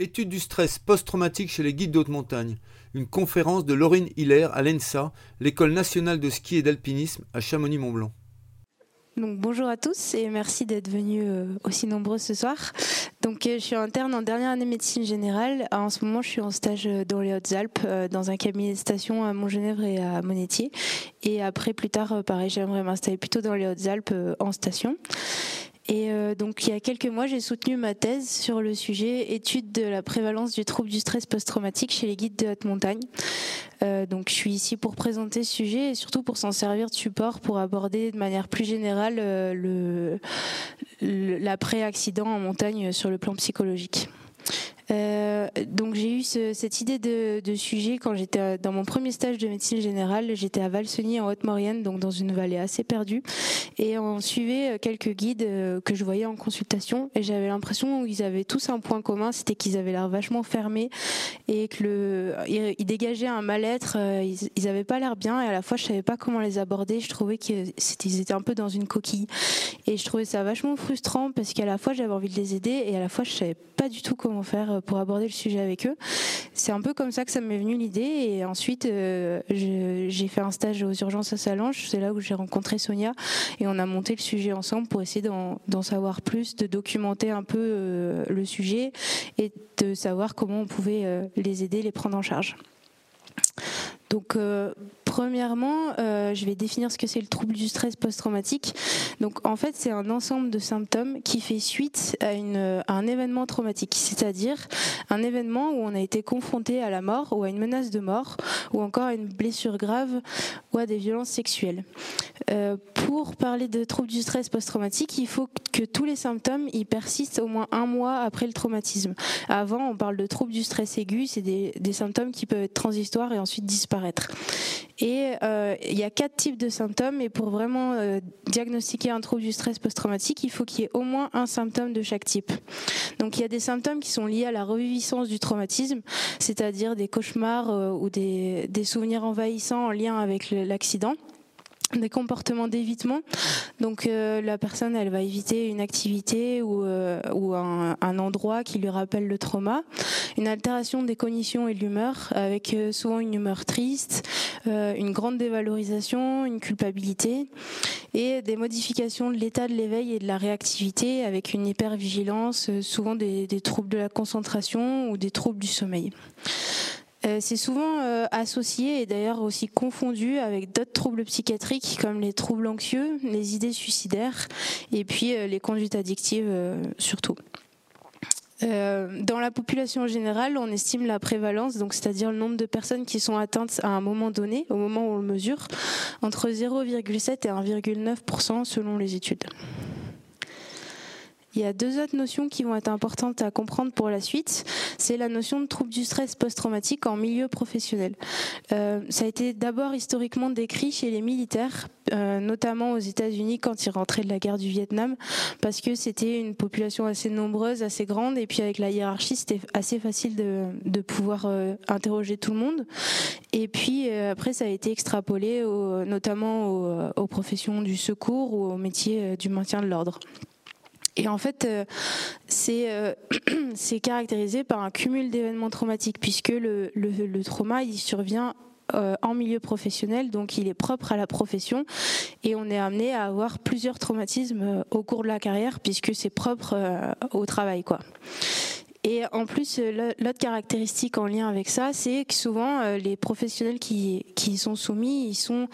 Étude du stress post-traumatique chez les guides d'haute montagne. Une conférence de Laurine Hiller à l'ENSA, l'école nationale de ski et d'alpinisme à Chamonix-Mont-Blanc. Donc, bonjour à tous et merci d'être venus euh, aussi nombreux ce soir. Donc, euh, je suis interne en dernière année médecine générale. En ce moment, je suis en stage euh, dans les Hautes-Alpes, dans un cabinet de station à Montgenèvre et à Monétier. Et après, plus tard, pareil, j'aimerais m'installer plutôt dans les Hautes-Alpes en station. Et euh, donc, il y a quelques mois, j'ai soutenu ma thèse sur le sujet étude de la prévalence du trouble du stress post-traumatique chez les guides de haute montagne. Euh, donc, je suis ici pour présenter ce sujet et surtout pour s'en servir de support pour aborder de manière plus générale euh, l'après-accident en montagne sur le plan psychologique. Euh, donc j'ai eu cette idée de, sujet quand j'étais dans mon premier stage de médecine générale. J'étais à Valseny en Haute-Maurienne, donc dans une vallée assez perdue, et on suivait quelques guides euh, que je voyais en consultation, et j'avais l'impression qu'ils avaient tous un point commun, c'était qu'ils avaient l'air vachement fermés et que dégageaient un mal-être. Euh, ils, ils avaient pas l'air bien, et à la fois je savais pas comment les aborder. Je trouvais qu'ils étaient un peu dans une coquille, et je trouvais ça vachement frustrant parce qu'à la fois j'avais envie de les aider, et à la fois je savais pas du tout comment faire pour aborder le sujet avec eux. C'est un peu comme ça que ça m'est venu l'idée. Et ensuite, euh, j'ai fait un stage aux urgences à Salange. C'est là où j'ai rencontré Sonia et on a monté le sujet ensemble pour essayer d'en savoir plus, de documenter un peu euh, le sujet et de savoir comment on pouvait euh, les aider, les prendre en charge. Donc, Premièrement, euh, je vais définir ce que c'est le trouble du stress post-traumatique. Donc, en fait, c'est un ensemble de symptômes qui fait suite à, un événement traumatique, c'est-à-dire un événement où on a été confronté à la mort ou à une menace de mort ou encore à une blessure grave ou à des violences sexuelles. Euh, pour parler de trouble du stress post-traumatique, il faut que tous les symptômes y persistent au moins un mois après le traumatisme. Avant, on parle de trouble du stress aigu, c'est des, symptômes qui peuvent être transitoires et ensuite disparaître. Euh, il y a quatre types de symptômes. Et pour vraiment euh, diagnostiquer un trouble du stress post-traumatique, il faut qu'il y ait au moins un symptôme de chaque type. Donc il y a des symptômes qui sont liés à la reviviscence du traumatisme, c'est-à-dire des cauchemars euh, ou des, des souvenirs envahissants en lien avec l'accident des comportements d'évitement. Donc euh, la personne, elle va éviter une activité ou, euh, ou un, un, endroit qui lui rappelle le trauma. Une altération des cognitions et de l'humeur, avec euh, souvent une humeur triste, une grande dévalorisation, une culpabilité, et des modifications de l'état de l'éveil et de la réactivité, avec une hypervigilance, souvent des, des troubles de la concentration ou des troubles du sommeil. Euh, c'est souvent euh, associé et d'ailleurs aussi confondu avec d'autres troubles psychiatriques comme les troubles anxieux, les idées suicidaires et puis euh, les conduites addictives surtout. dans la population générale, on estime la prévalence, donc c'est-à-dire le nombre de personnes qui sont atteintes à un moment donné, au moment où on le mesure, entre 0,7 et 1,9% selon les études. Il y a deux autres notions qui vont être importantes à comprendre pour la suite. C'est la notion de trouble du stress post-traumatique en milieu professionnel. Euh, ça a été d'abord historiquement décrit chez les militaires, euh, notamment aux États-Unis quand ils rentraient de la guerre du Vietnam, parce que c'était une population assez nombreuse, assez grande, et puis avec la hiérarchie, c'était assez facile de, pouvoir euh, interroger tout le monde. Et puis après, ça a été extrapolé notamment aux, aux professions du secours ou au métier du maintien de l'ordre. Et en fait, euh, euh, c'est caractérisé par un cumul d'événements traumatiques, puisque le, trauma, il survient euh, en milieu professionnel, donc il est propre à la profession, et on est amené à avoir plusieurs traumatismes au cours de la carrière, puisque c'est propre au travail, quoi. Et en plus, euh, l'autre caractéristique en lien avec ça, c'est que souvent euh, les professionnels qui, qui sont soumis, ils sont,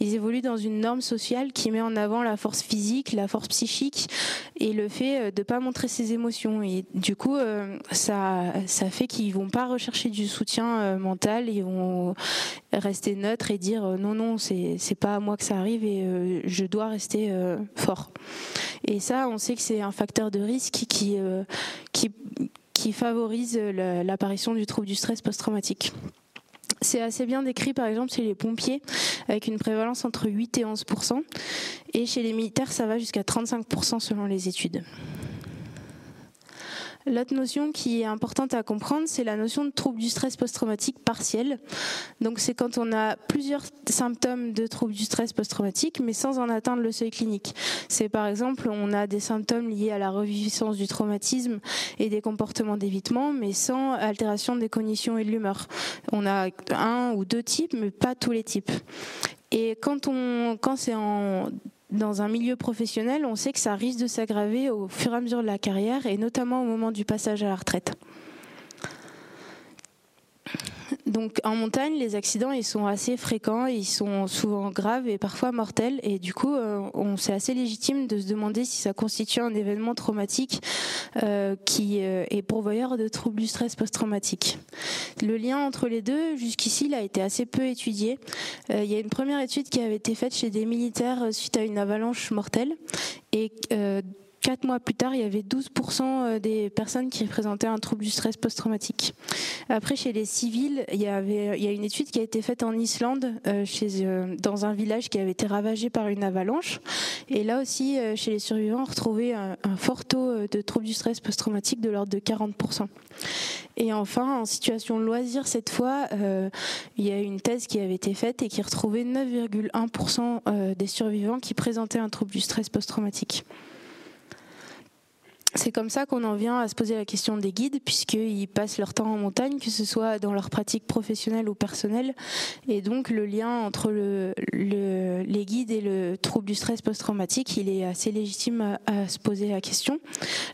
ils évoluent dans une norme sociale qui met en avant la force physique, la force psychique et le fait euh, de pas montrer ses émotions. Et du coup, ça, ça fait qu'ils vont pas rechercher du soutien mental, ils vont rester neutres et dire non non, c'est pas à moi que ça arrive et je dois rester fort. Et ça, on sait que c'est un facteur de risque qui qui qui favorise l'apparition du trouble du stress post-traumatique. C'est assez bien décrit par exemple chez les pompiers avec une prévalence entre 8 et 11% et chez les militaires ça va jusqu'à 35% selon les études. L'autre notion qui est importante à comprendre, c'est la notion de trouble du stress post-traumatique partiel. Donc c'est quand on a plusieurs symptômes de trouble du stress post-traumatique, mais sans en atteindre le seuil clinique. C'est par exemple, on a des symptômes liés à la reviviscence du traumatisme et des comportements d'évitement, mais sans altération des cognitions et de l'humeur. On a un ou deux types, mais pas tous les types. Et quand, quand c'est en dans un milieu professionnel, on sait que ça risque de s'aggraver au fur et à mesure de la carrière et notamment au moment du passage à la retraite. Donc en montagne, les accidents ils sont assez fréquents, ils sont souvent graves et parfois mortels. Et du coup, euh, on c'est assez légitime de se demander si ça constitue un événement traumatique euh, qui euh, est pourvoyeur de troubles du stress post-traumatique. Le lien entre les deux, jusqu'ici, a été assez peu étudié. il y a une première étude qui avait été faite chez des militaires suite à une avalanche mortelle et Quatre mois plus tard, il y avait 12% euh, des personnes qui présentaient un trouble du stress post-traumatique. Après, chez les civils, il y, avait, il y a une étude qui a été faite en Islande, euh, chez, euh, dans un village qui avait été ravagé par une avalanche. Et là aussi, chez les survivants, on retrouvait un, fort taux de trouble du stress post-traumatique de l'ordre de 40%. Et enfin, en situation loisir, cette fois, il y a une thèse qui avait été faite et qui retrouvait 9,1% des survivants qui présentaient un trouble du stress post-traumatique c'est comme ça qu'on en vient à se poser la question des guides, puisqu'ils passent leur temps en montagne, que ce soit dans leur pratique professionnelle ou personnelle. Et donc le lien entre le, les guides et le trouble du stress post-traumatique, il est assez légitime à, se poser la question.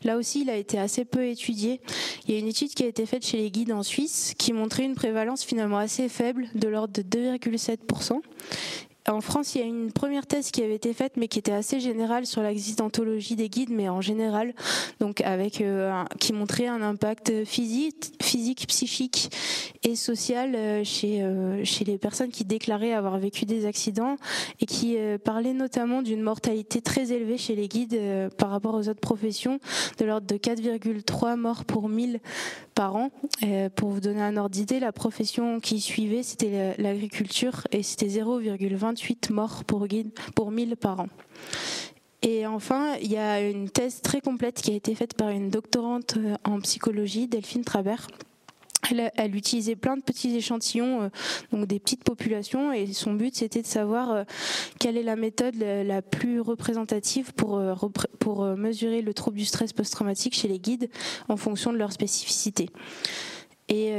Là aussi, il a été assez peu étudié. Il y a une étude qui a été faite chez les guides en Suisse qui montrait une prévalence finalement assez faible, de l'ordre de 2,7% en France, il y a une première thèse qui avait été faite, mais qui était assez générale sur l'existentologie des guides, mais en général, donc avec euh, qui montrait un impact physique, physique, psychique et social euh, chez euh, chez les personnes qui déclaraient avoir vécu des accidents et qui parlaient notamment d'une mortalité très élevée chez les guides par rapport aux autres professions, de l'ordre de 4,3 morts pour 1000 par an. pour vous donner un ordre d'idée, la profession qui suivait, c'était l'agriculture et c'était 0,28 morts pour, guide, pour 1000 par an. Et enfin, il y a une thèse très complète qui a été faite par une doctorante euh, en psychologie, Delphine Trabert, elle, utilisait plein de petits échantillons, euh, donc des petites populations, et son but c'était de savoir euh, quelle est la méthode la, plus représentative pour, pour mesurer le trouble du stress post-traumatique chez les guides en fonction de leur spécificité. Et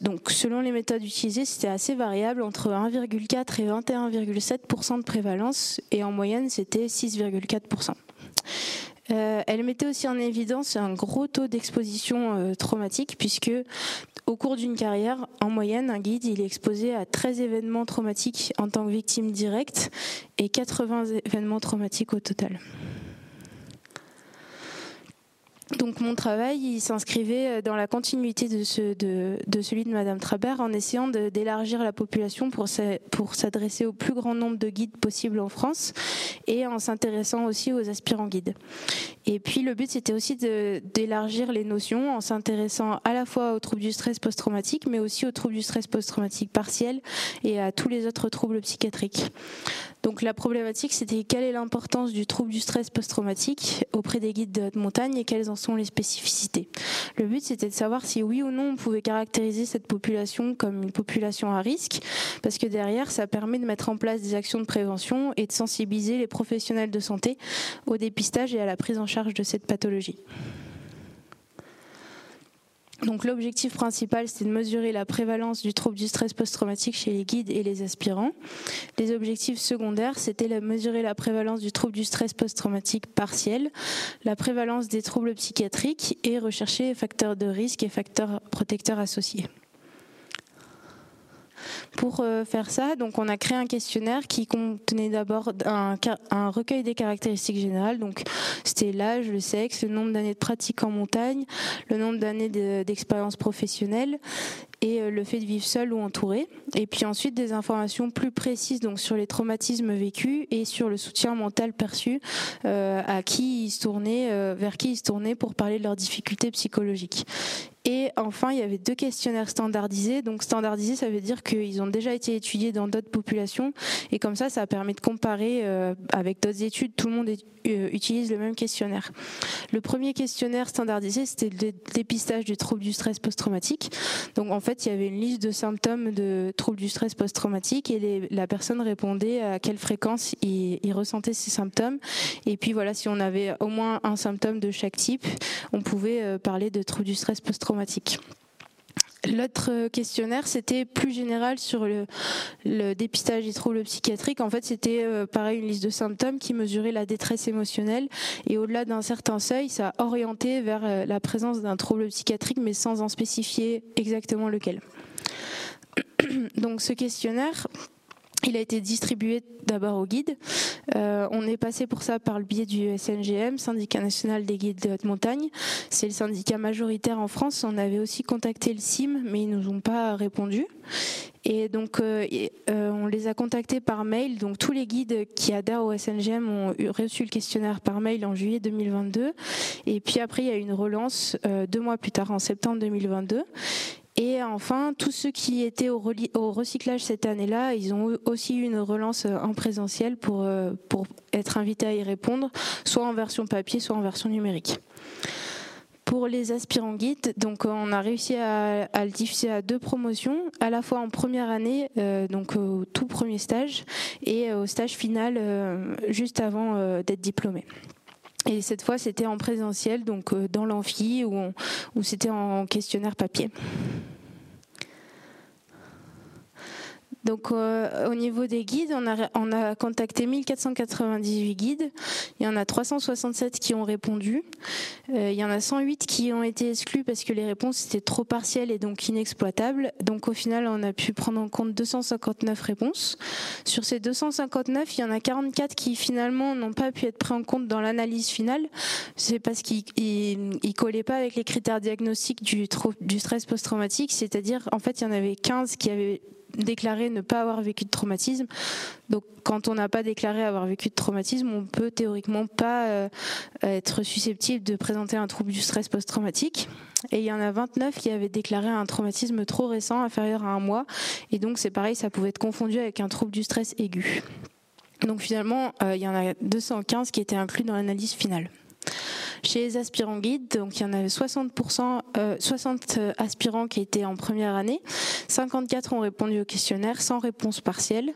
donc, selon les méthodes utilisées, c'était assez variable entre 1,4 et 21,7% de prévalence, et en moyenne, c'était 6,4%. Euh, elle mettait aussi en évidence un gros taux d'exposition euh, traumatique puisque au cours d'une carrière, en moyenne, un guide il est exposé à 13 événements traumatiques en tant que victime directe et 80 événements traumatiques au total. Donc mon travail, il s'inscrivait euh, dans la continuité de, ce, de, de celui de Madame Trabert en essayant d'élargir la population pour, pour s'adresser au plus grand nombre de guides possible en France et en s'intéressant aussi aux aspirants guides. Et puis le but, c'était aussi d'élargir les notions en s'intéressant à la fois aux troubles du stress post-traumatique, mais aussi aux troubles du stress post-traumatique partiel et à tous les autres troubles psychiatriques. Donc la problématique, c'était quelle est l'importance du trouble du stress post-traumatique auprès des guides de haute montagne et quelles en sont les spécificités? Le but, c'était de savoir si oui ou non on pouvait caractériser cette population comme une population à risque, parce que derrière, ça permet de mettre en place des actions de prévention et de sensibiliser les professionnels de santé au dépistage et à la prise en charge de cette pathologie. Donc l'objectif principal, c'était de mesurer la prévalence du trouble du stress post-traumatique chez les guides et les aspirants. Les objectifs secondaires, c'était de mesurer la prévalence du trouble du stress post-traumatique partiel, la prévalence des troubles psychiatriques et rechercher les facteurs de risque et facteurs protecteurs associés. Pour euh, faire ça, donc on a créé un questionnaire qui contenait d'abord un, recueil des caractéristiques générales. Donc c'était l'âge, le sexe, le nombre d'années de pratique en montagne, le nombre d'années d'expérience professionnelle et euh, le fait de vivre seul ou entouré. Et puis ensuite des informations plus précises donc sur les traumatismes vécus et sur le soutien mental perçu euh, à qui ils se tournaient, vers qui ils se tournaient pour parler de leurs difficultés psychologiques. Et enfin, il y avait deux questionnaires standardisés. Donc standardisés, ça veut dire qu'ils ont déjà été étudiés dans d'autres populations. Et comme ça, ça permet de comparer euh, avec d'autres études. Tout le monde euh, utilise le même questionnaire. Le premier questionnaire standardisé, c'était le dépistage du trouble du stress post-traumatique. Donc en fait, il y avait une liste de symptômes de trouble du stress post-traumatique et la personne répondait à quelle fréquence il, il ressentait ces symptômes. Et puis voilà, si on avait au moins un symptôme de chaque type, on pouvait euh, parler de trouble du stress post-traumatique. L'autre questionnaire, c'était plus général sur le, dépistage des troubles psychiatriques. En fait, c'était euh, pareil une liste de symptômes qui mesurait la détresse émotionnelle et au-delà d'un certain seuil, ça orientait vers euh, la présence d'un trouble psychiatrique, mais sans en spécifier exactement lequel. Donc, ce questionnaire, il a été distribué d'abord aux guides. Euh, on est passé pour ça par le biais du SNGM, Syndicat national des guides de haute montagne. C'est le syndicat majoritaire en France. On avait aussi contacté le CIM, mais ils nous ont pas répondu. Et donc, euh, euh, on les a contactés par mail. Donc, tous les guides qui adhèrent au SNGM ont reçu le questionnaire par mail en juillet 2022. Et puis après, il y a eu une relance deux mois plus tard, en septembre 2022. Et enfin, tous ceux qui étaient au, recyclage cette année-là, ils ont aussi eu une relance euh, en présentiel pour, euh, pour être invités à y répondre, soit en version papier, soit en version numérique. Pour les aspirants guides, donc on a réussi à, le diffuser à deux promotions, à la fois en première année, euh, donc au tout premier stage, et au stage final juste avant d'être diplômé. Et cette fois, c'était en présentiel, donc euh, dans l'amphi, où, où c'était en questionnaire papier. Donc euh, au niveau des guides, on a, on a contacté 1498 guides. Il y en a 367 qui ont répondu. Euh, il y en a 108 qui ont été exclus parce que les réponses étaient trop partielles et donc inexploitables. Donc au final, on a pu prendre en compte 259 réponses. Sur ces 259, il y en a 44 qui finalement n'ont pas pu être pris en compte dans l'analyse finale. C'est parce qu'ils ne collaient pas avec les critères diagnostiques du, du stress post-traumatique. C'est-à-dire, en fait, il y en avait 15 qui avaient déclaré ne pas avoir vécu de traumatisme. Donc quand on n'a pas déclaré avoir vécu de traumatisme, on peut théoriquement pas euh, être susceptible de présenter un trouble du stress post-traumatique. Et il y en a 29 qui avaient déclaré un traumatisme trop récent, inférieur à un mois. Et donc c'est pareil, ça pouvait être confondu avec un trouble du stress aigu. Donc finalement, euh, il y en a 215 qui étaient inclus dans l'analyse finale. Chez les aspirants guides, donc il y en avait 60%, 60 euh, aspirants qui étaient en première année, 54 ont répondu au questionnaire sans réponse partielle.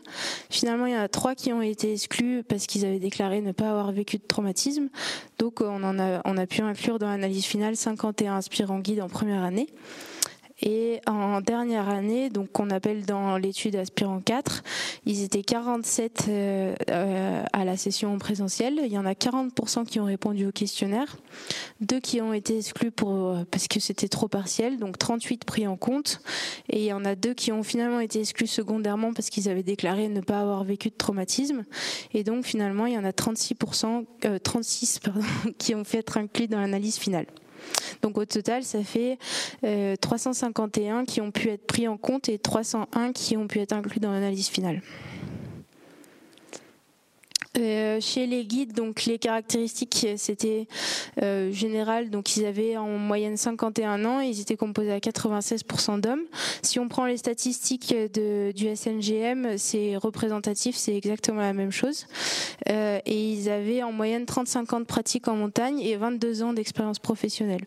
Finalement, il y en a 3 qui ont été exclus parce qu'ils avaient déclaré ne pas avoir vécu de traumatisme. Donc on, en a, on a pu inclure dans l'analyse finale 51 aspirants guides en première année. Et en dernière année, donc qu'on appelle dans l'étude aspirant 4, ils étaient 47 euh, euh, à la session présentielle. Il y en a 40% qui ont répondu au questionnaire, deux qui ont été exclus euh, parce que c'était trop partiel, donc 38 pris en compte. Et il y en a deux qui ont finalement été exclus secondairement parce qu'ils avaient déclaré ne pas avoir vécu de traumatisme. Et donc finalement, il y en a 36%, 36 pardon, qui ont fait être inclus dans l'analyse finale. Donc au total, ça fait 351 euh, qui ont pu être pris en compte et 301 qui ont pu être inclus dans l'analyse finale. Euh, chez les guides, donc les caractéristiques c'était euh, général, donc ils avaient en moyenne 51 ans, ils étaient composés à 96% d'hommes. Si on prend les statistiques de, du SNGM, c'est représentatif, c'est exactement la même chose. Euh, et ils avaient en moyenne 35 ans de pratique en montagne et 22 ans d'expérience professionnelle.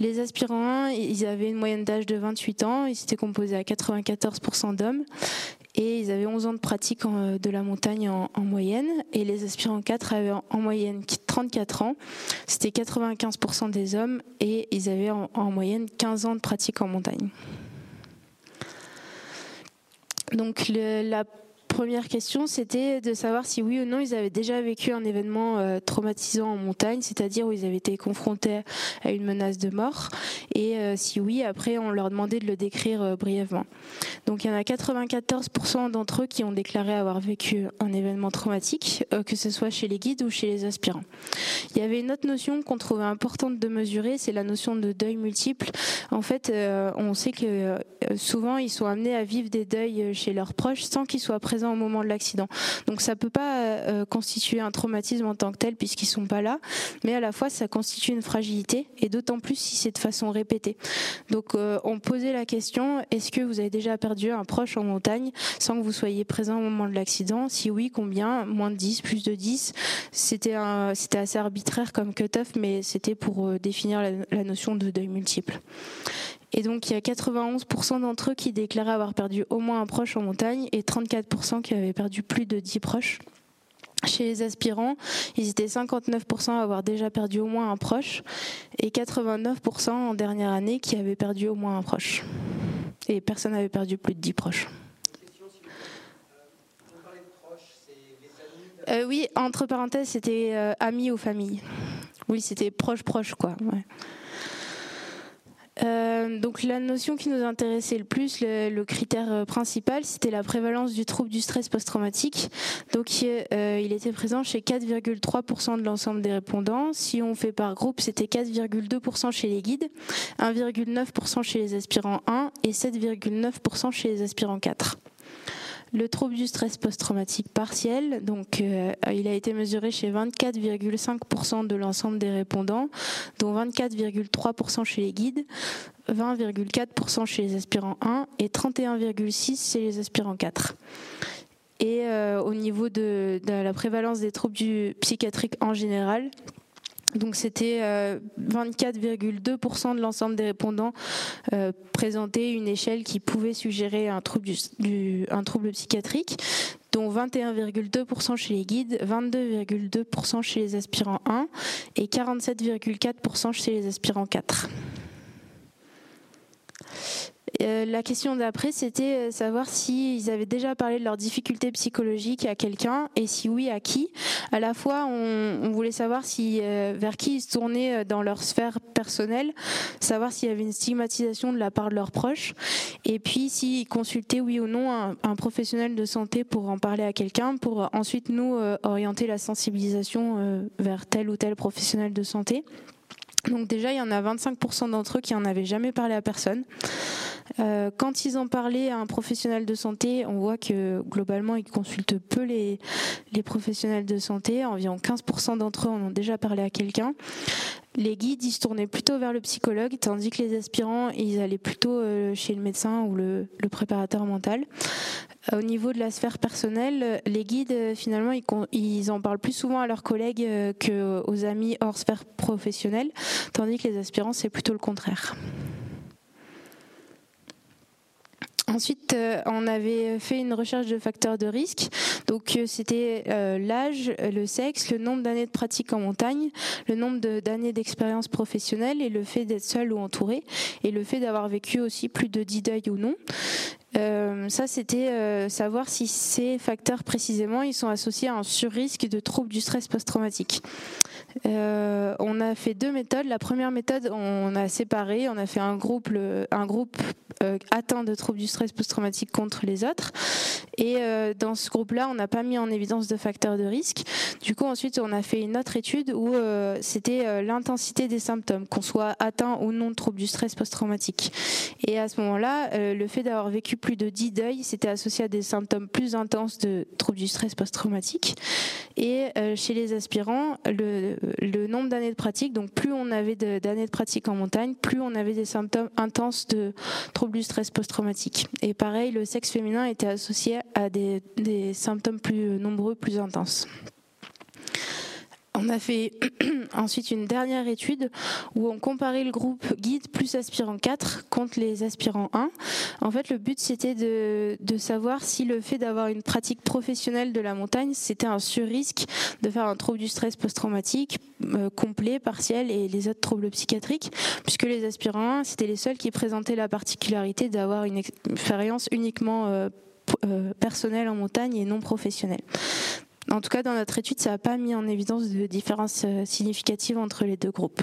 Les aspirants 1, ils avaient une moyenne d'âge de 28 ans, ils étaient composés à 94% d'hommes et ils avaient 11 ans de pratique de la montagne en, moyenne. Et les aspirants 4 avaient en, moyenne 34 ans, c'était 95% des hommes. Et ils avaient en, en, moyenne 15 ans de pratique en montagne. Donc la première question, c'était de savoir si oui ou non ils avaient déjà vécu un événement euh, traumatisant en montagne, c'est-à-dire où ils avaient été confrontés à une menace de mort. Et euh, si oui, après, on leur demandait de le décrire euh, brièvement. Donc il y en a 94% d'entre eux qui ont déclaré avoir vécu un événement traumatique, que ce soit chez les guides ou chez les aspirants. Il y avait une autre notion qu'on trouvait importante de mesurer, c'est la notion de deuil multiple. En fait, on sait que souvent ils sont amenés à vivre des deuils chez leurs proches sans qu'ils soient présents au moment de l'accident. Donc ça peut pas constituer un traumatisme en tant que tel puisqu'ils sont pas là, mais à la fois ça constitue une fragilité et d'autant plus si c'est de façon répétée. Donc on posait la question est-ce que vous avez déjà perdu un proche en montagne sans que vous soyez présent au moment de l'accident? Si oui, combien? Moins de 10, plus de 10 C'était c'était assez arbitraire comme cut-off, mais c'était pour définir la notion de deuil multiple. Et donc il y a 91% d'entre eux qui déclaraient avoir perdu au moins un proche en montagne et 34% qui avaient perdu plus de 10 proches. Chez les aspirants, ils étaient 59% à avoir déjà perdu au moins un proche et 89% en dernière année qui avaient perdu au moins un proche. Et personne n'avait perdu plus de 10 proches. Euh, oui, entre parenthèses, c'était euh, amis ou famille. Oui, c'était proche, proche, quoi. Euh, donc la notion qui nous intéressait le plus, le, critère euh, principal, c'était la prévalence du trouble du stress post-traumatique. Donc euh, il était présent chez 4,3% de l'ensemble des répondants. Si on fait par groupe, c'était 4,2% chez les guides, 1,9% chez les aspirants 1 et 7,9% chez les aspirants 4. Le trouble du stress post-traumatique partiel, donc euh, il a été mesuré chez 24,5% de l'ensemble des répondants, dont 24,3% chez les guides, 20,4% chez les aspirants 1 et 31,6% chez les aspirants 4. Et euh, au niveau de, la prévalence des troubles psychiatriques en général, donc c'était 24,2% euh, de l'ensemble des répondants euh, présentaient une échelle qui pouvait suggérer un trouble, du, un trouble psychiatrique, dont 21,2% chez les guides, 22,2% chez les aspirants 1 et 47,4% chez les aspirants 4. Euh, la question d'après, c'était euh, savoir s'ils avaient déjà parlé de leurs difficultés psychologiques à quelqu'un et si oui, à qui. À la fois, on, voulait savoir si euh, vers qui ils se tournaient dans leur sphère personnelle, savoir s'il y avait une stigmatisation de la part de leurs proches, et puis s'ils consultaient oui ou non un, professionnel de santé pour en parler à quelqu'un, pour ensuite nous orienter la sensibilisation vers tel ou tel professionnel de santé. Donc déjà, il y en a 25% d'entre eux qui en avaient jamais parlé à personne. Euh, quand ils ont parlé à un professionnel de santé, on voit que globalement, ils consultent peu les, professionnels de santé. Environ 15% d'entre eux en ont déjà parlé à quelqu'un. Les guides, ils se tournaient plutôt vers le psychologue, tandis que les aspirants, ils allaient plutôt euh, chez le médecin ou le préparateur mental. Au niveau de la sphère personnelle, les guides, finalement, ils, en parlent plus souvent à leurs collègues euh, qu'aux amis hors sphère professionnelle, tandis que les aspirants, c'est plutôt le contraire. Ensuite, euh, on avait fait une recherche de facteurs de risque. Donc, euh, c'était euh, l'âge, le sexe, le nombre d'années de pratique en montagne, le nombre d'années d'expérience professionnelle et le fait d'être seul ou entouré et le fait d'avoir vécu aussi plus de 10 deuils ou non. Ça, c'était savoir si ces facteurs précisément, ils sont associés à un surrisque de troubles du stress post-traumatique. on a fait deux méthodes. La première méthode, on a séparé, on a fait un groupe, un groupe euh, atteint de troubles du stress post-traumatique contre les autres. Et euh, dans ce groupe-là, on n'a pas mis en évidence de facteurs de risque. Du coup, ensuite, on a fait une autre étude où euh, c'était l'intensité des symptômes, qu'on soit atteint ou non de troubles du stress post-traumatique. Et à ce moment-là, le fait d'avoir vécu plus de 10 deuils, c'était associé à des symptômes plus intenses de troubles du stress post-traumatique. Et chez les aspirants, le, nombre d'années de pratique, donc plus on avait d'années de pratique en montagne, plus on avait des symptômes intenses de troubles du stress post-traumatique. Et pareil, le sexe féminin était associé à des symptômes plus nombreux, plus intenses. On a fait ensuite une dernière étude où on comparait le groupe guide plus aspirant 4 contre les aspirants 1. En fait, le but c'était de, savoir si le fait d'avoir une pratique professionnelle de la montagne, c'était un sur-risque de faire un trouble du stress post-traumatique euh, complet, partiel et les autres troubles psychiatriques, puisque les aspirants 1, c'était les seuls qui présentaient la particularité d'avoir une expérience uniquement euh, euh, personnelle en montagne et non professionnelle. En tout cas, dans notre étude, ça n'a pas mis en évidence de différences euh, significatives entre les deux groupes.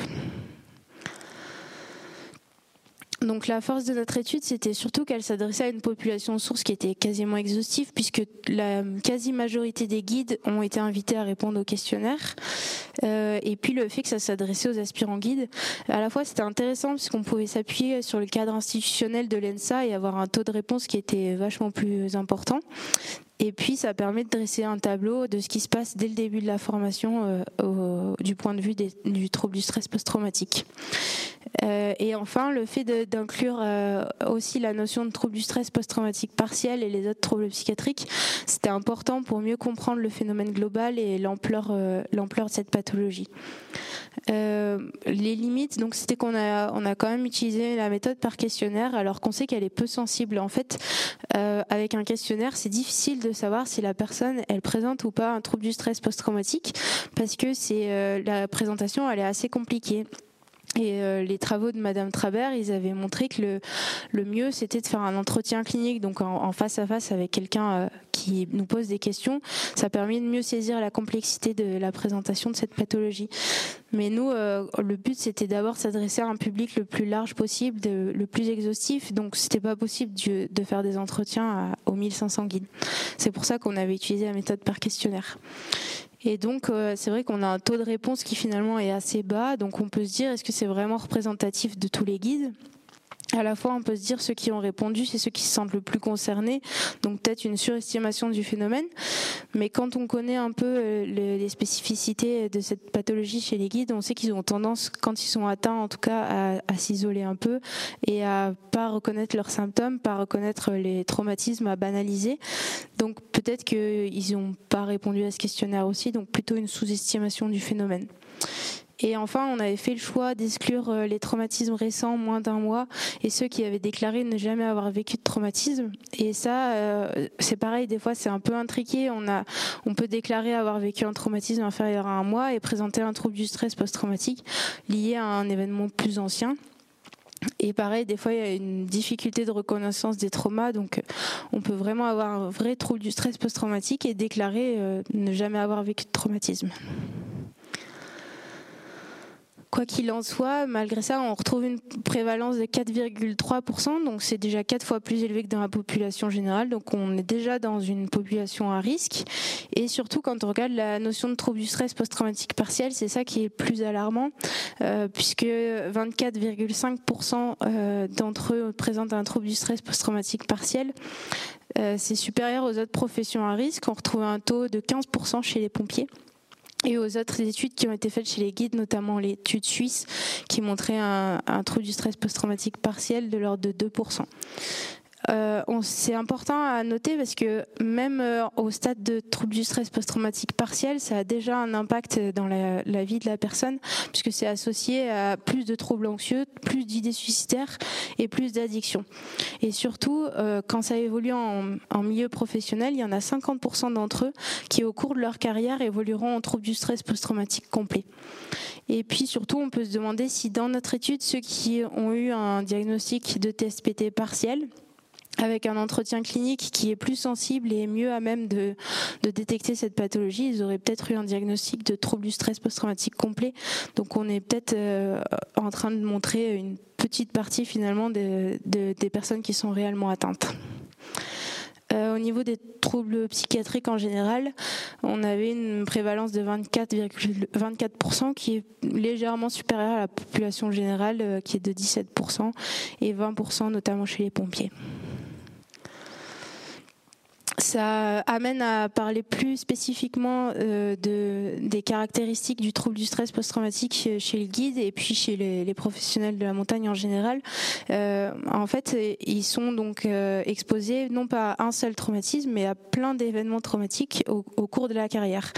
Donc la force de notre étude, c'était surtout qu'elle s'adressait à une population source qui était quasiment exhaustive, puisque la quasi-majorité des guides ont été invités à répondre au questionnaire. Euh, et puis le fait que ça s'adressait aux aspirants guides, à la fois c'était intéressant puisqu'on pouvait s'appuyer sur le cadre institutionnel de l'ENSA et avoir un taux de réponse qui était vachement plus important. Et puis, ça permet de dresser un tableau de ce qui se passe dès le début de la formation euh, du point de vue du trouble du stress post-traumatique. Euh, et enfin, le fait d'inclure euh, aussi la notion de trouble du stress post-traumatique partiel et les autres troubles psychiatriques, c'était important pour mieux comprendre le phénomène global et l'ampleur l'ampleur de cette pathologie. les limites, donc c'était qu'on a on a quand même utilisé la méthode par questionnaire, alors qu'on sait qu'elle est peu sensible. En fait, avec un questionnaire, c'est difficile de savoir si la personne elle présente ou pas un trouble du stress post-traumatique parce que euh, la présentation elle est assez compliquée. Et euh, les travaux de Madame Trabert, ils avaient montré que le, mieux, c'était de faire un entretien clinique, donc en, face à face avec quelqu'un euh, qui nous pose des questions. Ça permet de mieux saisir la complexité de la présentation de cette pathologie. Mais nous, euh, le but, c'était d'abord s'adresser à un public le plus large possible, le plus exhaustif. Donc, c'était pas possible de, faire des entretiens aux 1500 guides. C'est pour ça qu'on avait utilisé la méthode par questionnaire. Et donc, euh, c'est vrai qu'on a un taux de réponse qui finalement est assez bas. Donc, on peut se dire, est-ce que c'est vraiment représentatif de tous les guides? À la fois, on peut se dire ceux qui ont répondu, c'est ceux qui se sentent le plus concernés, donc peut-être une surestimation du phénomène. Mais quand on connaît un peu euh, les spécificités de cette pathologie chez les guides, on sait qu'ils ont tendance, quand ils sont atteints, en tout cas, à, s'isoler un peu et à pas reconnaître leurs symptômes, pas reconnaître les traumatismes, à banaliser. Donc peut-être qu'ils n'ont pas répondu à ce questionnaire aussi, donc plutôt une sous-estimation du phénomène. Et enfin, on avait fait le choix d'exclure euh, les traumatismes récents, moins d'un mois, et ceux qui avaient déclaré ne jamais avoir vécu de traumatisme. Et ça, euh, c'est pareil, des fois c'est un peu intriqué. On, a, on peut déclarer avoir vécu un traumatisme inférieur à un mois et présenter un trouble du stress post-traumatique lié à un événement plus ancien. Et pareil, des fois, il y a une difficulté de reconnaissance des traumas, donc on peut vraiment avoir un vrai trouble du stress post-traumatique et déclarer euh, ne jamais avoir vécu de traumatisme. Quoi qu'il en soit, malgré ça, on retrouve une prévalence de 4,3%, donc c'est déjà quatre fois plus élevé que dans la population générale, donc on est déjà dans une population à risque. Et surtout, quand on regarde la notion de trouble du stress post-traumatique partiel, c'est ça qui est le plus alarmant, euh, puisque 24,5% euh, d'entre eux présentent un trouble du stress post-traumatique partiel. Euh, c'est supérieur aux autres professions à risque. On retrouve un taux de 15% chez les pompiers et aux autres études qui ont été faites chez les guides, notamment l'étude suisse qui montrait un, un trouble du stress post-traumatique partiel de l'ordre de 2%. Euh, c'est important à noter parce que même euh, au stade de trouble du stress post-traumatique partiel, ça a déjà un impact dans la, vie de la personne puisque c'est associé à plus de troubles anxieux, plus d'idées suicidaires et plus d'addictions. Et surtout, euh, quand ça évolue en, en, milieu professionnel, il y en a 50% d'entre eux qui, au cours de leur carrière, évolueront en trouble du stress post-traumatique complet. Et puis surtout, on peut se demander si dans notre étude, ceux qui ont eu un diagnostic de TSPT partiel, avec un entretien clinique qui est plus sensible et mieux à même de, détecter cette pathologie, ils auraient peut-être eu un diagnostic de trouble du stress post-traumatique complet. Donc on est peut-être euh, en train de montrer une petite partie finalement de, de, des personnes qui sont réellement atteintes. Euh, au niveau des troubles psychiatriques en général, on avait une prévalence de 24,24% 24 qui est légèrement supérieure à la population générale euh, qui est de 17% et 20% notamment chez les pompiers ça amène à parler plus spécifiquement euh, de, des caractéristiques du trouble du stress post-traumatique chez le guide et puis chez les, les, professionnels de la montagne en général. Euh, en fait, ils sont donc euh, exposés non pas à un seul traumatisme, mais à plein d'événements traumatiques au, au, cours de la carrière.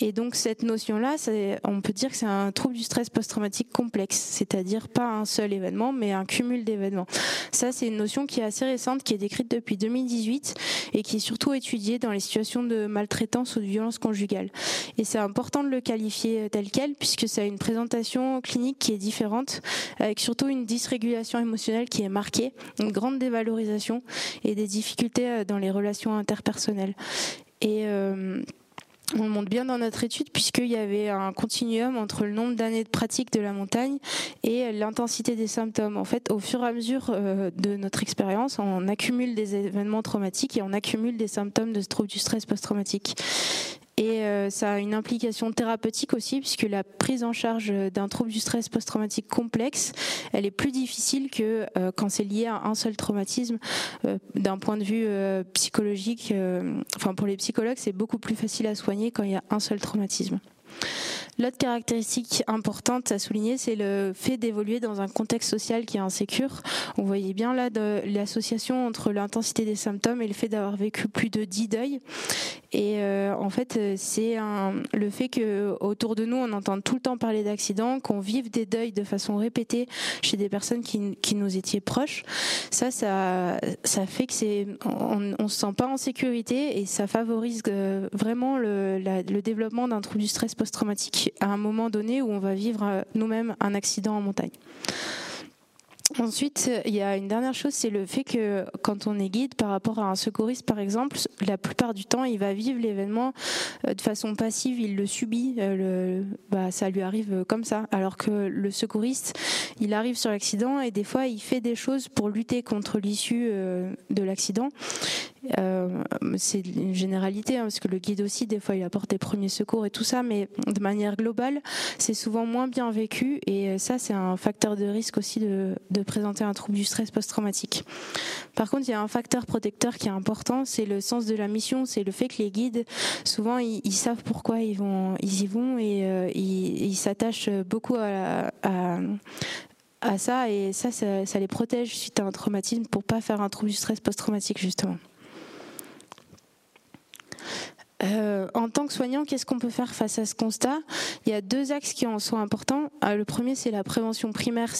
Et donc cette notion-là, on peut dire que c'est un trouble du stress post-traumatique complexe, c'est-à-dire pas un seul événement, mais un cumul d'événements. Ça, c'est une notion qui est assez récente, qui est décrite depuis 2018 et qui est surtout surtout étudié dans les situations de maltraitance ou de violence conjugale. Et c'est important de le qualifier tel quel puisque ça a une présentation clinique qui est différente, avec surtout une dysrégulation émotionnelle qui est marquée, une grande dévalorisation et des difficultés dans les relations interpersonnelles. Euh, on le montre bien dans notre étude puisqu'il y avait un continuum entre le nombre d'années de pratique de la montagne et l'intensité des symptômes. En fait, au fur et à mesure euh, de notre expérience, on accumule des événements traumatiques et on accumule des symptômes de du stress post-traumatique. Et euh, ça a une implication thérapeutique aussi, puisque la prise en charge d'un trouble du stress post-traumatique complexe, elle est plus difficile que euh, quand c'est lié à un seul traumatisme. Euh, d'un point de vue psychologique, enfin pour les psychologues, c'est beaucoup plus facile à soigner quand il y a un seul traumatisme. L'autre caractéristique importante à souligner, c'est le fait d'évoluer dans un contexte social qui est insécure. On voyait bien là l'association entre l'intensité des symptômes et le fait d'avoir vécu plus de 10 deuils. Et euh, en fait, c'est le fait que autour de nous, on entend tout le temps parler d'accidents, qu'on vive des deuils de façon répétée chez des personnes qui, nous étaient proches. Ça, ça, ça fait que c'est, on, on, se sent pas en sécurité et ça favorise euh, vraiment le, le développement d'un trouble du stress post-traumatique à un moment donné où on va vivre euh, nous-mêmes un accident en montagne. Ensuite, il y a une dernière chose, c'est le fait que quand on est guide par rapport à un secouriste, par exemple, la plupart du temps, il va vivre l'événement euh, de façon passive, il le subit, euh, bah, ça lui arrive comme ça. Alors que le secouriste, il arrive sur l'accident et des fois, il fait des choses pour lutter contre l'issue de l'accident. Euh, c'est une généralité, hein, parce que le guide aussi, des fois, il apporte des premiers secours et tout ça, mais de manière globale, c'est souvent moins bien vécu, et ça, c'est un facteur de risque aussi de, présenter un trouble du stress post-traumatique. Par contre, il y a un facteur protecteur qui est important, c'est le sens de la mission, c'est le fait que les guides, souvent, ils, savent pourquoi ils vont, ils y vont, et euh, ils s'attachent beaucoup à, à ça et ça, ça, ça, les protège suite à un traumatisme pour pas faire un trouble du stress post-traumatique justement. Euh, en tant que soignant, qu'est-ce qu'on peut faire face à ce constat? Il y a deux axes qui en sont importants. Euh, le premier, c'est la prévention primaire.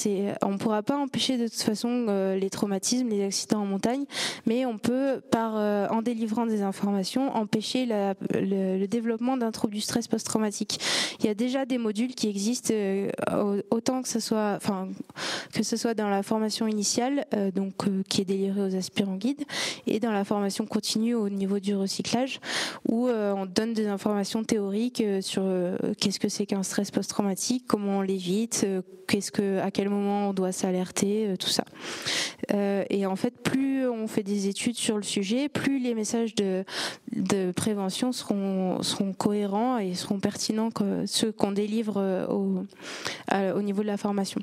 On ne pourra pas empêcher de toute façon euh, les traumatismes, les accidents en montagne, mais on peut, par en délivrant des informations, empêcher le, développement d'un trouble du stress post-traumatique. Il y a déjà des modules qui existent, autant que ce soit, enfin, que ce soit dans la formation initiale, donc qui est délivrée aux aspirants guides, et dans la formation continue au niveau du recyclage, où euh, on donne des informations théoriques euh, sur euh, qu'est-ce que c'est qu'un stress post-traumatique, comment on l'évite, qu'est-ce que, à quel moment on doit s'alerter, tout ça. et en fait, plus on fait des études sur le sujet, plus les messages de, prévention seront, cohérents et seront pertinents que ceux qu'on délivre au niveau de la formation.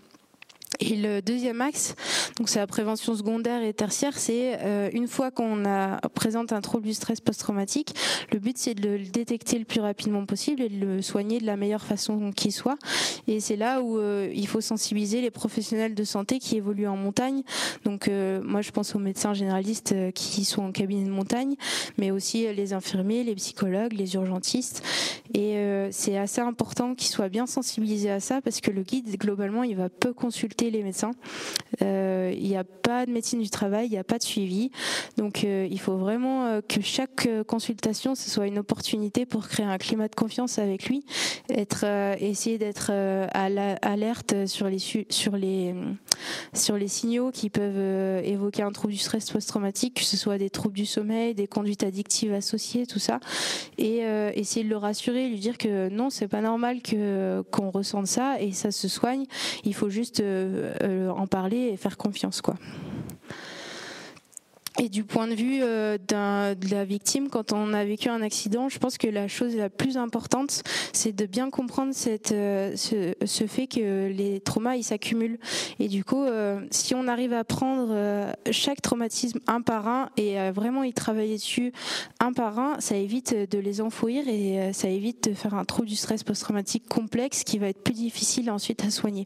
Et le deuxième axe, donc c'est la prévention secondaire et tertiaire, c'est euh, une fois qu'on a présente un trouble du stress post-traumatique, le but c'est de le détecter le plus rapidement possible et de le soigner de la meilleure façon qui soit. Et c'est là où euh, il faut sensibiliser les professionnels de santé qui évoluent en montagne. Donc euh, moi je pense aux médecins généralistes qui sont en cabinet de montagne, mais aussi les infirmiers, les psychologues, les urgentistes. Et c'est assez important qu'ils soient bien sensibilisés à ça parce que le guide globalement il va peu consulter les médecins. Euh, il n'y a pas de médecine du travail, il n'y a pas de suivi. Donc euh, il faut vraiment euh, que chaque consultation, ce soit une opportunité pour créer un climat de confiance avec lui, être, essayer d'être alerte sur les, sur, les, sur les signaux qui peuvent évoquer un trouble du stress post-traumatique, que ce soit des troubles du sommeil, des conduites addictives associées, tout ça. Et essayer de le rassurer, lui dire que non, c'est pas normal que qu'on ressente ça et ça se soigne. Il faut juste en parler et faire confiance, quoi. Et du point de vue euh, de la victime, quand on a vécu un accident, je pense que la chose la plus importante, c'est de bien comprendre cette, euh, ce, fait que les traumas, ils s'accumulent. Et du coup, euh, si on arrive à prendre chaque traumatisme un par un et vraiment y travailler dessus un par un, ça évite de les enfouir et ça évite de faire un trouble du stress post-traumatique complexe qui va être plus difficile ensuite à soigner.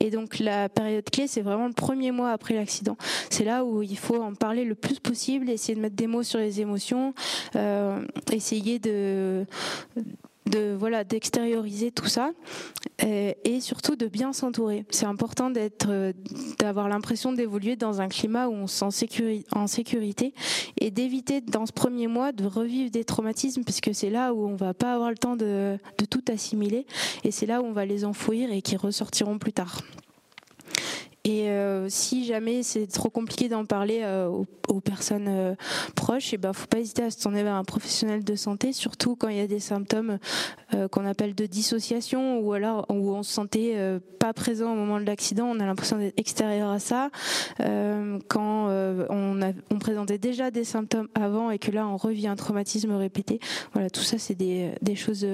Et donc la période clé, c'est vraiment le premier mois après l'accident. C'est là où il faut en parler le plus possible, essayer de mettre des mots sur les émotions, euh, essayer de de voilà d'extérioriser tout ça et, surtout de bien s'entourer. C'est important d'être d'avoir l'impression d'évoluer dans un climat où on se sent en sécurité et d'éviter dans ce premier mois de revivre des traumatismes parce que c'est là où on va pas avoir le temps de, de tout assimiler et c'est là où on va les enfouir et qui ressortiront plus tard. Et si jamais c'est trop compliqué d'en parler aux, personnes proches, et eh ben faut pas hésiter à se tourner vers un professionnel de santé, surtout quand il y a des symptômes qu'on appelle de dissociation ou alors où on se sentait pas présent au moment de l'accident, on a l'impression d'être extérieur à ça. quand on, présentait déjà des symptômes avant et que là on revient un traumatisme répété, voilà, tout ça c'est des choses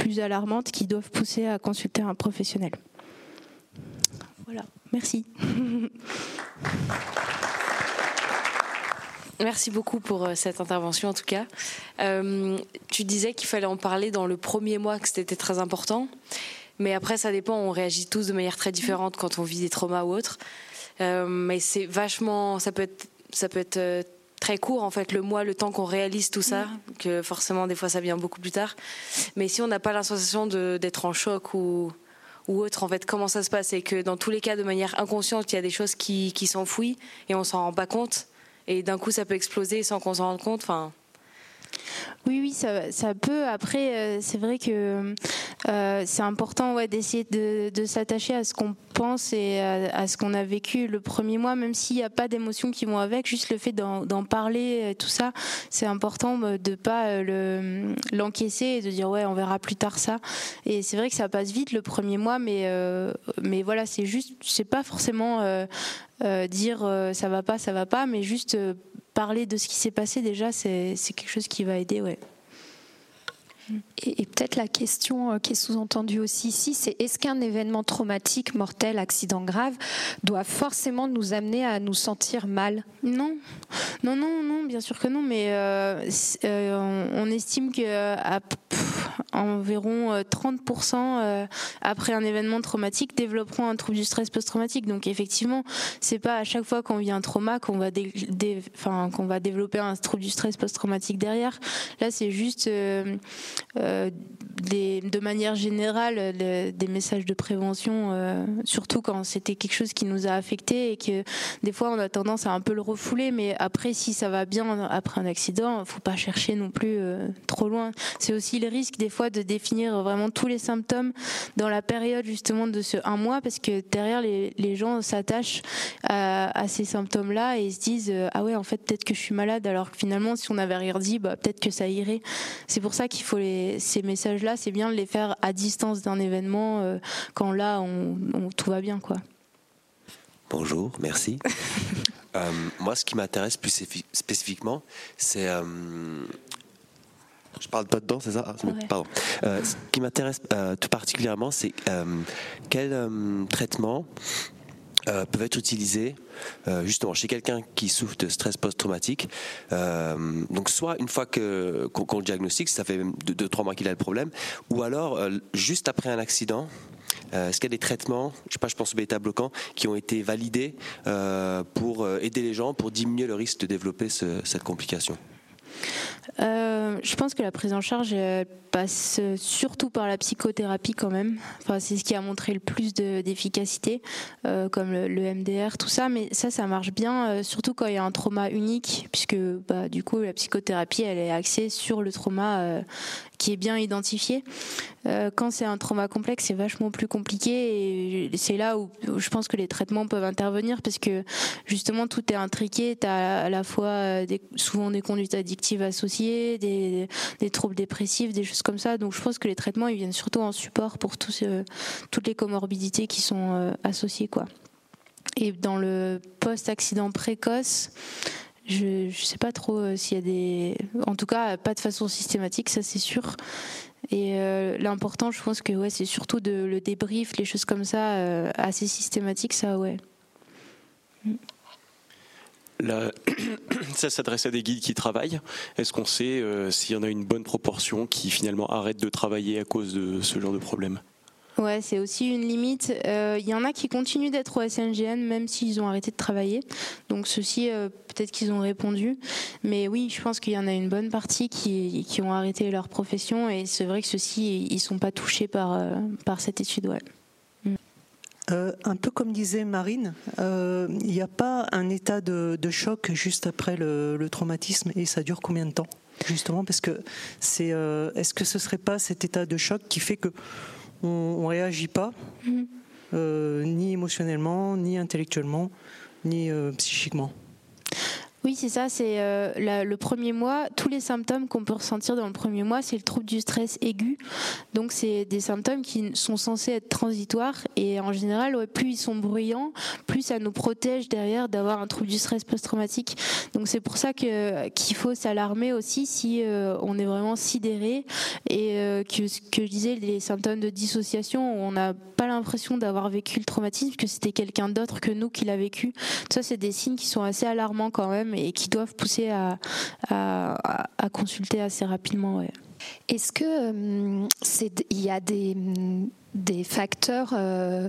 plus alarmantes qui doivent pousser à consulter un professionnel. Voilà, merci. Merci beaucoup pour euh, cette intervention en tout cas. Euh, tu disais qu'il fallait en parler dans le premier mois, que c'était très important. Mais après, ça dépend, on réagit tous de manière très différente quand on vit des traumas ou autres. Euh, mais c'est vachement, ça peut être, ça peut être très court en fait le mois, le temps qu'on réalise tout ça, mm. que forcément des fois ça vient beaucoup plus tard. Mais si on n'a pas la sensation d'être en choc ou ou autre, en fait, comment ça se passe Et que dans tous les cas, de manière inconsciente, il y a des choses qui, qui s'enfouissent et on s'en rend pas compte. Et d'un coup, ça peut exploser sans qu'on s'en rende compte. Enfin, oui, oui, ça, peut. Après, euh, c'est vrai que euh, c'est important d'essayer de, s'attacher à ce qu'on pense et à, ce qu'on a vécu le premier mois, même s'il n'y a pas d'émotions qui vont avec. Juste le fait d'en parler, tout ça, c'est important de ne pas euh, l'encaisser et de dire ouais, on verra plus tard ça. Et c'est vrai que ça passe vite le premier mois, mais, mais voilà, c'est juste, c'est pas forcément dire ça va pas, ça va pas, mais juste parler de ce qui s'est passé déjà, c'est quelque chose qui va aider, ouais. Et, peut-être la question euh, qui est sous-entendue aussi ici, c'est est-ce qu'un événement traumatique, mortel, accident grave, doit forcément nous amener à nous sentir mal? Non, non, non, non, bien sûr que non, mais euh, euh, on, estime que environ 30% après un événement traumatique développeront un trouble du stress post-traumatique. Donc effectivement, c'est pas à chaque fois qu'on vit un trauma qu'on va, développer un trouble du stress post-traumatique derrière. Là, c'est juste des, de manière générale des messages de prévention, euh, surtout quand c'était quelque chose qui nous a affecté et que des fois on a tendance à un peu le refouler, mais après si ça va bien après un accident, faut pas chercher non plus euh, trop loin. C'est aussi le risque des fois de définir vraiment tous les symptômes dans la période justement de ce un mois, parce que derrière les, gens s'attachent à, à, ces symptômes-là et se disent ah ouais en fait peut-être que je suis malade, alors que finalement si on avait rien dit, bah, peut-être que ça irait. C'est pour ça qu'il faut les ces messages-là, c'est bien de les faire à distance d'un événement euh, quand là, on, tout va bien. quoi. Bonjour, merci. Euh, moi, ce qui m'intéresse plus spécifiquement, c'est euh, je parle pas dedans, c'est ça? Ah, Pardon. ce qui m'intéresse tout particulièrement, c'est quel traitement euh, peuvent être utilisés euh, justement chez quelqu'un qui souffre de stress post-traumatique. Euh, donc soit une fois que qu'on le diagnostique, ça fait 2-3 mois qu'il a le problème, ou alors juste après un accident. Est-ce qu'il y a des traitements, je sais pas, je pense au bêta-bloquant, qui ont été validés pour aider les gens, pour diminuer le risque de développer cette complication? Je pense que la prise en charge passe surtout par la psychothérapie quand même. Enfin, c'est ce qui a montré le plus d'efficacité, euh, comme le, MDR, tout ça. Mais ça, ça marche bien, euh, surtout quand il y a un trauma unique, puisque bah, du coup, la psychothérapie, elle est axée sur le trauma euh, qui est bien identifié. quand c'est un trauma complexe, c'est vachement plus compliqué et c'est là où, je pense que les traitements peuvent intervenir parce que justement tout est intriqué. Tu as à la fois des, souvent des conduites addictives associées, des, troubles dépressifs, des choses comme ça. Donc je pense que les traitements, ils viennent surtout en support pour tous, toutes les comorbidités qui sont euh, associées. Quoi. Et dans le post-accident précoce, je ne sais pas trop euh, s'il y a des... En tout cas, pas de façon systématique, ça c'est sûr. Et euh, l'important, je pense que ouais, c'est surtout le débrief, les choses comme ça, assez systématiques, ça, ouais. Ça s'adresse à des guides qui travaillent. Est-ce qu'on sait euh, s'il y en a une bonne proportion qui finalement arrêtent de travailler à cause de ce genre de problème? Ouais, c'est aussi une limite. Il euh, y en a qui continuent d'être au SNGN même s'ils ont arrêté de travailler. Donc ceux-ci, euh, peut-être qu'ils ont répondu. Mais oui, je pense qu'il y en a une bonne partie qui, qui ont arrêté leur profession et c'est vrai que ceux-ci, ils sont pas touchés par, par cette étude. Ouais. Euh, un peu comme disait Marine, euh, il n'y a pas un état de, choc juste après le, traumatisme et ça dure combien de temps Justement, parce que c'est, euh, est-ce que ce serait pas cet état de choc qui fait que on, réagit pas mmh. ni émotionnellement, ni intellectuellement, ni psychiquement. Oui, c'est ça. C'est euh, le premier mois. Tous les symptômes qu'on peut ressentir dans le premier mois, c'est le trouble du stress aigu. Donc, c'est des symptômes qui sont censés être transitoires. Et en général, plus ils sont bruyants, plus ça nous protège derrière d'avoir un trouble du stress post-traumatique. Donc, c'est pour ça que qu'il faut s'alarmer aussi si euh, on est vraiment sidéré et euh, que ce que je disais, les symptômes de dissociation, on n'a pas l'impression d'avoir vécu le traumatisme, que c'était quelqu'un d'autre que nous qui l'a vécu. Ça, c'est des signes qui sont assez alarmants quand même et qui doivent pousser à, consulter assez rapidement. Est-ce que euh, il y a des facteurs euh,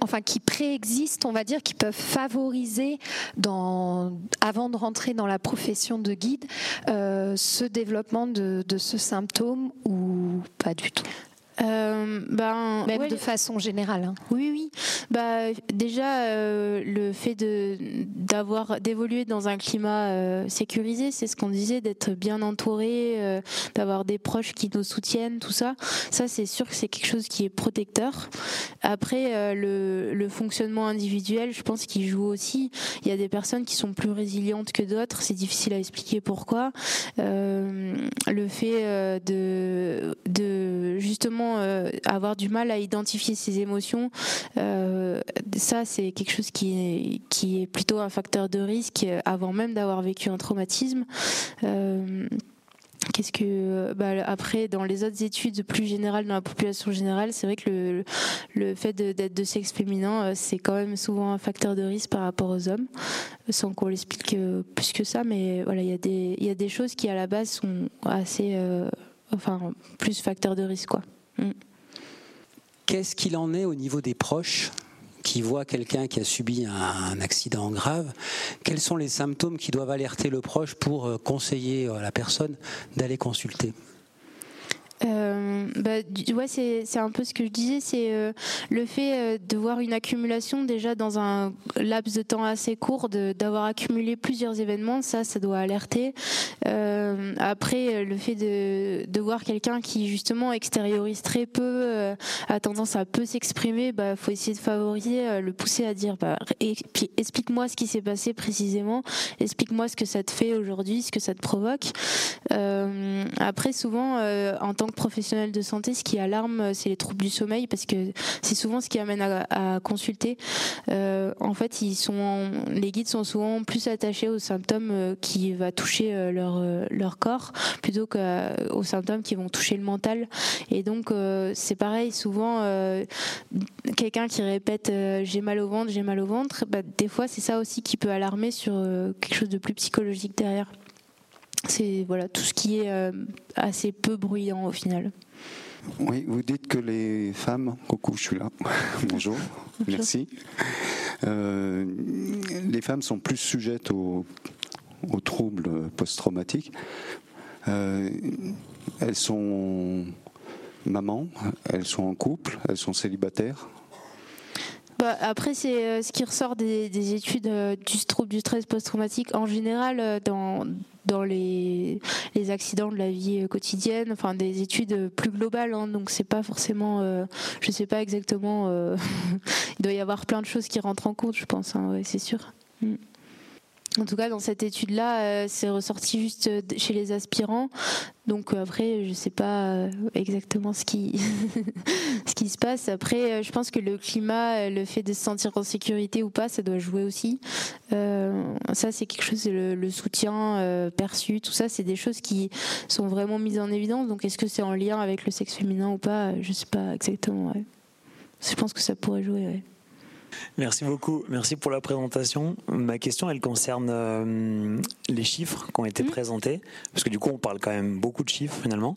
enfin qui préexistent on va dire qui peuvent favoriser avant de rentrer dans la profession de guide euh, ce développement de ce symptôme ou pas du tout? Euh, ben, Même de façon générale. Hein. Oui, oui. Bah, déjà, euh, le fait de, d'avoir, d'évoluer dans un climat euh, sécurisé, c'est ce qu'on disait, d'être bien entouré, d'avoir des proches qui nous soutiennent, tout ça. Ça, c'est sûr que c'est quelque chose qui est protecteur. Après, le, le fonctionnement individuel, je pense qu'il joue aussi. Il y a des personnes qui sont plus résilientes que d'autres. C'est difficile à expliquer pourquoi. le fait de, de justement euh, avoir du mal à identifier ses émotions, euh, ça c'est quelque chose qui est, qui est plutôt un facteur de risque avant même d'avoir vécu un traumatisme. Euh, qu'est-ce que bah, après dans les autres études plus générales dans la population générale, c'est vrai que le, le fait d'être de, sexe féminin, c'est quand même souvent un facteur de risque par rapport aux hommes, sans qu'on l'explique plus que ça. Mais voilà, il y a des il y a des choses qui à la base sont assez, enfin plus facteurs de risque quoi. Mm. Qu'est-ce qu'il en est au niveau des proches qui voient quelqu'un qui a subi un, accident grave, quels sont les symptômes qui doivent alerter le proche pour euh, conseiller à la personne d'aller consulter? Euh, bah, ouais, c'est un peu ce que je disais, c'est euh, le fait euh, de voir une accumulation déjà dans un laps de temps assez court, d'avoir accumulé plusieurs événements, ça, ça doit alerter. Euh, après, le fait de, de voir quelqu'un qui justement extériorise très peu, a tendance à peu s'exprimer, bah, faut essayer de favoriser, le pousser à dire, bah, explique-moi ce qui s'est passé précisément, explique-moi ce que ça te fait aujourd'hui, ce que ça te provoque. après, souvent, en tant professionnels de santé, ce qui alarme, euh, c'est les troubles du sommeil parce que c'est souvent ce qui amène à, consulter. Euh, en fait, ils les guides sont souvent plus attachés aux symptômes euh, qui va toucher leur leur corps plutôt qu'aux symptômes qui vont toucher le mental. Et donc c'est pareil, souvent quelqu'un qui répète j'ai mal au ventre, j'ai mal au ventre, bah, des fois c'est ça aussi qui peut alarmer sur quelque chose de plus psychologique derrière c'est voilà tout ce qui est euh, assez peu bruyant au final. Oui, vous dites que les femmes, coucou, je suis là, bonjour, merci. Euh, les femmes sont plus sujettes aux, troubles post-traumatiques. Euh, elles sont mamans, elles sont en couple, elles sont célibataires. Bah, après, c'est ce qui ressort des, études du trouble du stress post-traumatique en général dans dans les, accidents de la vie quotidienne, enfin des études plus globales. Hein, donc c'est pas forcément, euh, je sais pas exactement. Euh, il doit y avoir plein de choses qui rentrent en compte, je pense. Hein, c'est sûr. Mm. En tout cas, dans cette étude-là, euh, c'est ressorti juste chez les aspirants. Donc après, je sais pas exactement ce qui ce qui se passe. Après, je pense que le climat, le fait de se sentir en sécurité ou pas, ça doit jouer aussi. ça, c'est quelque chose. Le, soutien perçu, tout ça, c'est des choses qui sont vraiment mises en évidence. Donc, est-ce que c'est en lien avec le sexe féminin ou pas? Je sais pas exactement. Je pense que ça pourrait jouer. Ouais. Merci beaucoup, merci pour la présentation. Ma question, elle concerne euh, les chiffres qui ont été mmh. présentés, parce que du coup, on parle quand même beaucoup de chiffres finalement.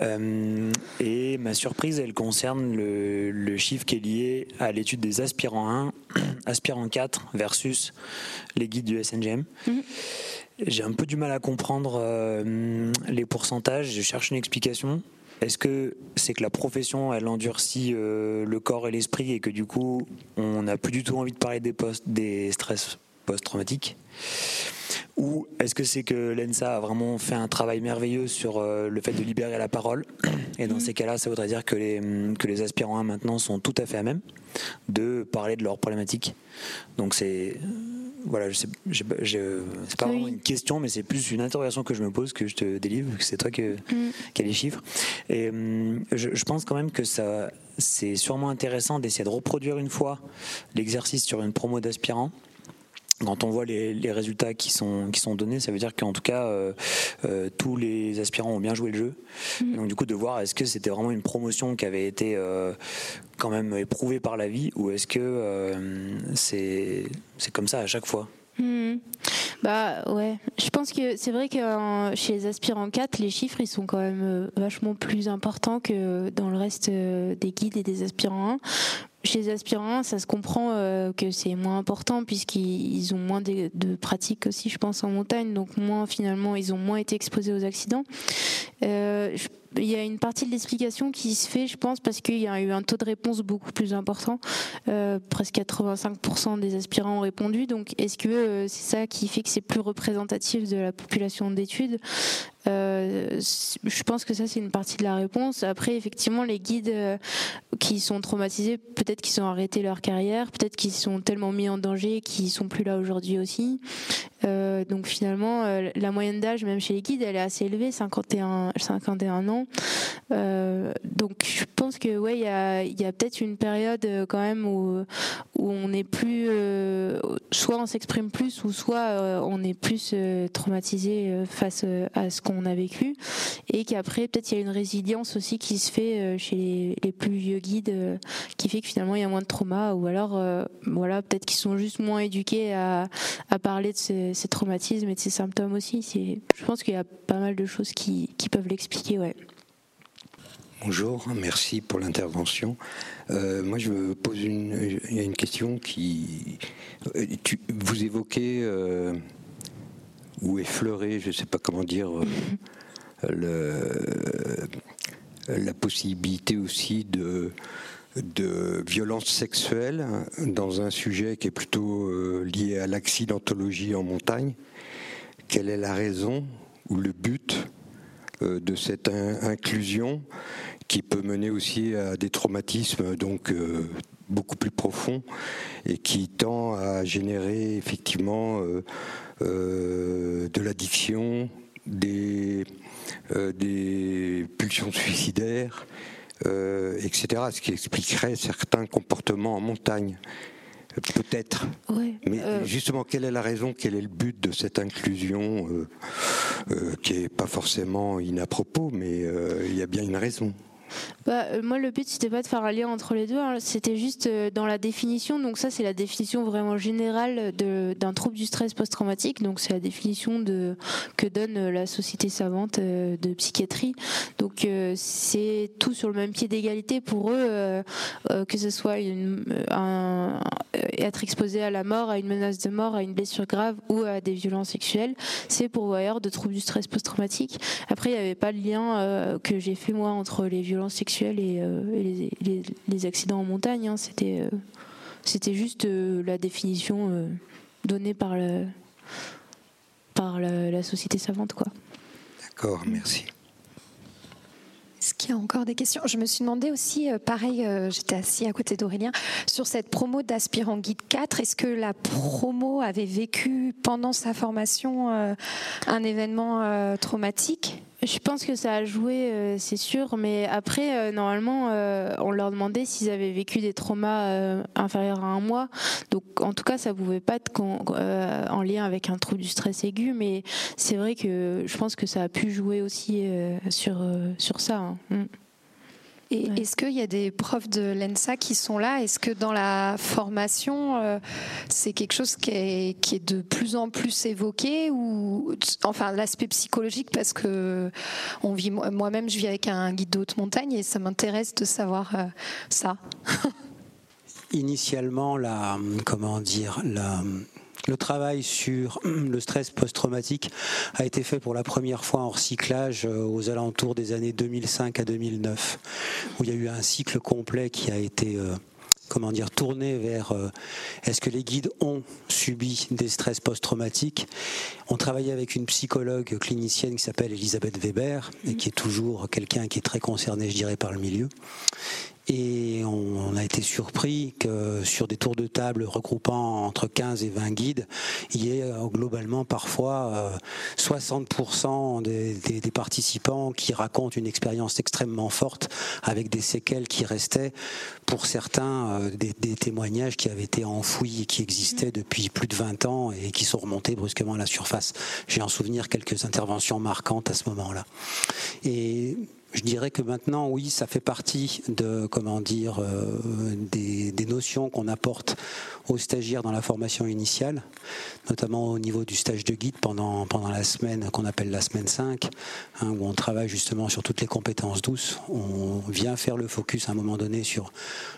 Euh, et ma surprise, elle concerne le, chiffre qui est lié à l'étude des aspirants 1, aspirants 4 versus les guides du SNGM. Mmh. J'ai un peu du mal à comprendre euh, les pourcentages, je cherche une explication. Est-ce que c'est que la profession, elle endurcit euh, le corps et l'esprit et que du coup, on n'a plus du tout envie de parler des postes, des stress post-traumatique ou est-ce que c'est que l'ENSA a vraiment fait un travail merveilleux sur euh, le fait de libérer la parole? Et dans mm. ces cas-là, ça voudrait dire que les, que les aspirants maintenant sont tout à fait à même de parler de leurs problématiques. Donc c'est voilà, c'est pas vraiment une question, mais c'est plus une interrogation que je me pose que je te délivre. C'est toi que, mm. qui as les chiffres. Et hum, je, je, pense quand même que ça, c'est sûrement intéressant d'essayer de reproduire une fois l'exercice sur une promo d'aspirants quand on voit les, les, résultats qui sont, qui sont donnés, ça veut dire qu'en tout cas, euh, euh, tous les aspirants ont bien joué le jeu. Mm. Donc du coup, de voir est-ce que c'était vraiment une promotion qui avait été euh, quand même éprouvée par la vie, ou est-ce que c'est c'est comme ça à chaque fois? Mm. Bah ouais, je pense que c'est vrai que chez les aspirants 4, les chiffres ils sont quand même vachement plus importants que dans le reste des guides et des aspirants 1 chez les aspirants, ça se comprend euh, que c'est moins important puisqu'ils ont moins de, pratiques aussi, je pense, en montagne. Donc moins finalement, ils ont moins été exposés aux accidents. Euh, il y a une partie de l'explication qui se fait, je pense, parce qu'il y a eu un taux de réponse beaucoup plus important. Euh, presque 85% des aspirants ont répondu. Donc, est-ce que c'est ça qui fait que c'est plus représentatif de la population d'études? Euh, Je pense que ça, c'est une partie de la réponse. Après, effectivement, les guides euh, qui sont traumatisés, peut-être qu'ils ont arrêté leur carrière, peut-être qu'ils sont tellement mis en danger qu'ils sont plus là aujourd'hui aussi. Euh, donc, finalement, la moyenne d'âge, même chez les guides, elle est assez élevée, 51, 51 ans. Euh, donc je pense que ouais, il y a, y a peut-être une période euh, quand même où, où on est plus, euh, soit on s'exprime plus, ou soit on est plus traumatisé face à ce qu'on a vécu, et qu'après peut-être il y a une résilience aussi qui se fait chez les, les plus vieux guides, qui fait que finalement il y a moins de trauma, ou alors voilà peut-être qu'ils sont juste moins éduqués à, à parler de ces, ces, traumatismes et de ces symptômes aussi. Je pense qu'il y a pas mal de choses qui, qui peuvent l'expliquer, ouais. Bonjour, merci pour l'intervention. Euh, moi, je me pose une, une question qui. Euh, vous évoquez euh, ou effleurez, je ne sais pas comment dire, le, la possibilité aussi de, de violence sexuelle dans un sujet qui est plutôt lié à l'accidentologie en montagne. Quelle est la raison ou le but de cette inclusion qui peut mener aussi à des traumatismes donc euh, beaucoup plus profonds et qui tend à générer effectivement euh, euh, de l'addiction, des pulsions suicidaires, etc. Ce qui expliquerait certains comportements en montagne. Peut-être. Mais justement, quelle est la raison, quel est le but de cette inclusion qui n'est pas forcément inapropos, mais il y a bien une raison bah, euh, moi, le but, c'était pas de faire un lien entre les deux. Hein. C'était juste euh, dans la définition. Donc, ça, c'est la définition vraiment générale d'un trouble du stress post-traumatique. Donc, c'est la définition que donne euh, la Société savante de psychiatrie. Donc, c'est tout sur le même pied d'égalité pour eux, que ce soit être exposé à la mort, à une menace de mort, à une blessure grave ou à des violences sexuelles. C'est pourvoyeur de troubles du stress post-traumatique. Après, il n'y avait pas de lien que j'ai fait moi entre les violences sexuelles et, euh, les, accidents en montagne. Hein. C'était, euh, c'était juste euh, la définition donnée par, le, par la, société savante. Quoi. D'accord, merci. Est-ce qu'il y a encore des questions? Je me suis demandé aussi, pareil, j'étais assis à côté d'Aurélien, sur cette promo d'Aspirant Guide 4, est-ce que la promo avait vécu pendant sa formation un événement traumatique? Je pense que ça a joué, euh, c'est sûr, mais après, euh, normalement, euh, on leur demandait s'ils avaient vécu des traumas inférieurs à un mois. Donc, en tout cas, ça pouvait pas être en lien avec un trouble du stress aigu, mais c'est vrai que je pense que ça a pu jouer aussi sur, sur ça. Hein. Mm. Et est-ce qu'il y a des profs de l'ENSA qui sont là? Est-ce que dans la formation, euh, c'est quelque chose qui est, qui est, de plus en plus évoqué ou enfin l'aspect psychologique? Parce que on vit moi-même, je vis avec un guide de haute montagne et ça m'intéresse de savoir euh, ça. Initialement, la comment dire la le travail sur le stress post-traumatique a été fait pour la première fois en recyclage euh, aux alentours des années 2005 à 2009, où il y a eu un cycle complet qui a été euh, comment dire, tourné vers euh, est-ce que les guides ont subi des stress post-traumatiques. On travaillait avec une psychologue clinicienne qui s'appelle Elisabeth Weber et qui est toujours quelqu'un qui est très concerné, je dirais, par le milieu. Et on, a été surpris que sur des tours de table regroupant entre 15 et 20 guides, il y ait euh, globalement parfois 60% euh, des, des, participants qui racontent une expérience extrêmement forte avec des séquelles qui restaient pour certains euh, des, des, témoignages qui avaient été enfouis et qui existaient depuis plus de 20 ans et qui sont remontés brusquement à la surface. J'ai en souvenir quelques interventions marquantes à ce moment-là. Et je dirais que maintenant, oui, ça fait partie de, comment dire, euh, des, notions qu'on apporte aux stagiaires dans la formation initiale, notamment au niveau du stage de guide pendant, pendant la semaine qu'on appelle la semaine 5, hein, où on travaille justement sur toutes les compétences douces. On vient faire le focus à un moment donné sur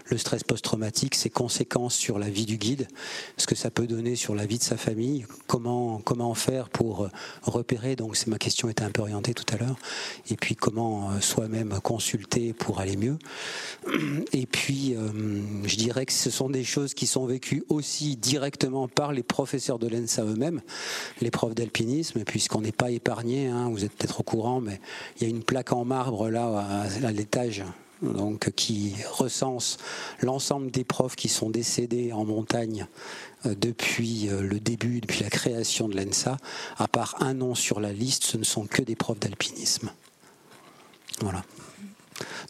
le stress post-traumatique, ses conséquences sur la vie du guide, ce que ça peut donner sur la vie de sa famille, comment, comment faire pour repérer, donc ma question était un peu orientée tout à l'heure, et puis comment euh, soi-même consulter pour aller mieux. Et puis, euh, je dirais que ce sont des choses qui sont vécues aussi directement par les professeurs de l'ENSA eux-mêmes, les profs d'alpinisme, puisqu'on n'est pas épargné, hein, vous êtes peut-être au courant, mais il y a une plaque en marbre là à l'étage donc qui recense l'ensemble des profs qui sont décédés en montagne euh, depuis euh, le début, depuis la création de l'ENSA. À part un nom sur la liste, ce ne sont que des profs d'alpinisme. Voilà.